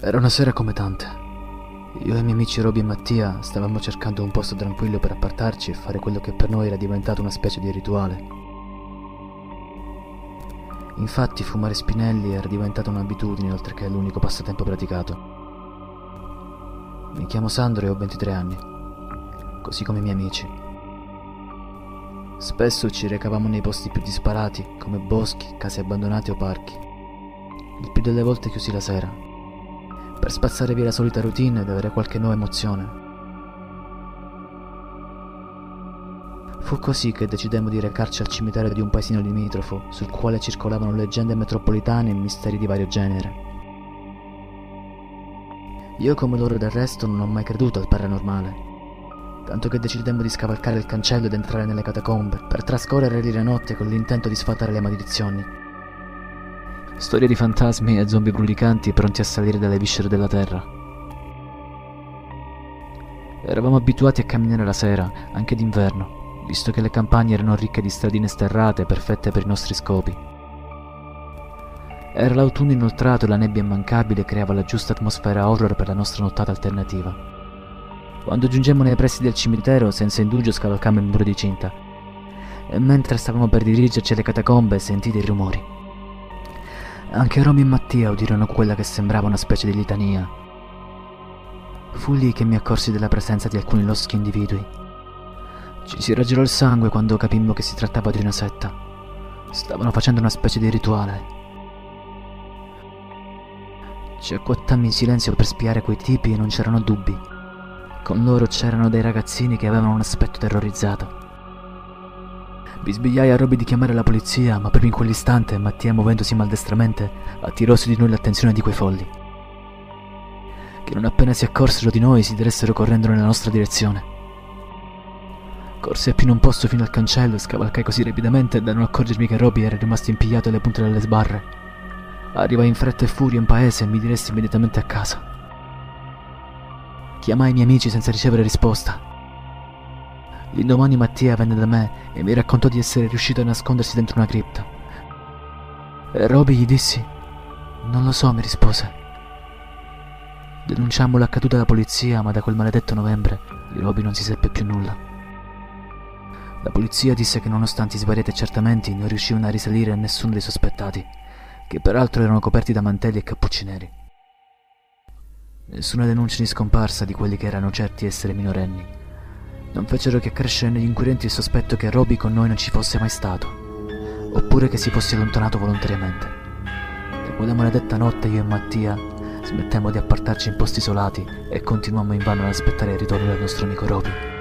Era una sera come tante. Io e i miei amici Roby e Mattia stavamo cercando un posto tranquillo per appartarci e fare quello che per noi era diventato una specie di rituale. Infatti fumare spinelli era diventata un'abitudine oltre che l'unico passatempo praticato. Mi chiamo Sandro e ho 23 anni, così come i miei amici. Spesso ci recavamo nei posti più disparati, come boschi, case abbandonate o parchi. Il più delle volte chiusi la sera, per spazzare via la solita routine ed avere qualche nuova emozione. Fu così che decidemmo di recarci al cimitero di un paesino limitrofo, sul quale circolavano leggende metropolitane e misteri di vario genere. Io come loro del resto non ho mai creduto al paranormale, tanto che decidemmo di scavalcare il cancello ed entrare nelle catacombe per trascorrere lì le notti con l'intento di sfatare le maledizioni. Storie di fantasmi e zombie brulicanti pronti a salire dalle viscere della terra. Eravamo abituati a camminare la sera, anche d'inverno, visto che le campagne erano ricche di stradine sterrate perfette per i nostri scopi. Era l'autunno inoltrato e la nebbia immancabile creava la giusta atmosfera horror per la nostra nottata alternativa. Quando giungemmo nei pressi del cimitero, senza indugio scavalcammo il muro di cinta. E mentre stavamo per dirigerci alle catacombe, sentì dei rumori. Anche Romy e Mattia udirono quella che sembrava una specie di litania. Fu lì che mi accorsi della presenza di alcuni loschi individui ci si raggirò il sangue quando capimmo che si trattava di una setta. Stavano facendo una specie di rituale. Ci acquattammo in silenzio per spiare quei tipi e non c'erano dubbi. Con loro c'erano dei ragazzini che avevano un aspetto terrorizzato. Bisbigliai a Robby di chiamare la polizia, ma proprio in quell'istante Mattia, muovendosi maldestramente, attirò su di noi l'attenzione di quei folli. Che non appena si accorsero di noi si diressero correndo nella nostra direzione. Corsi appena un posto fino al cancello e scavalcai così rapidamente da non accorgermi che Roby era rimasto impigliato alle punte delle sbarre. Arrivai in fretta e furia in paese e mi diressi immediatamente a casa. Chiamai i miei amici senza ricevere risposta. L'indomani Mattia venne da me e mi raccontò di essere riuscito a nascondersi dentro una cripta. Roby gli dissi: Non lo so, mi rispose. Denunciammo l'accaduto alla polizia, ma da quel maledetto novembre di Roby non si seppe più nulla. La polizia disse che nonostante i svariati accertamenti non riuscivano a risalire a nessuno dei sospettati, che peraltro erano coperti da mantelli e cappucci neri. Nessuna denuncia di scomparsa di quelli che erano certi essere minorenni. Non fecero che crescere negli inquirenti il sospetto che Roby con noi non ci fosse mai stato, oppure che si fosse allontanato volontariamente. Da quella maledetta notte io e Mattia smettemmo di appartarci in posti isolati e continuammo invano ad aspettare il ritorno del nostro amico Roby.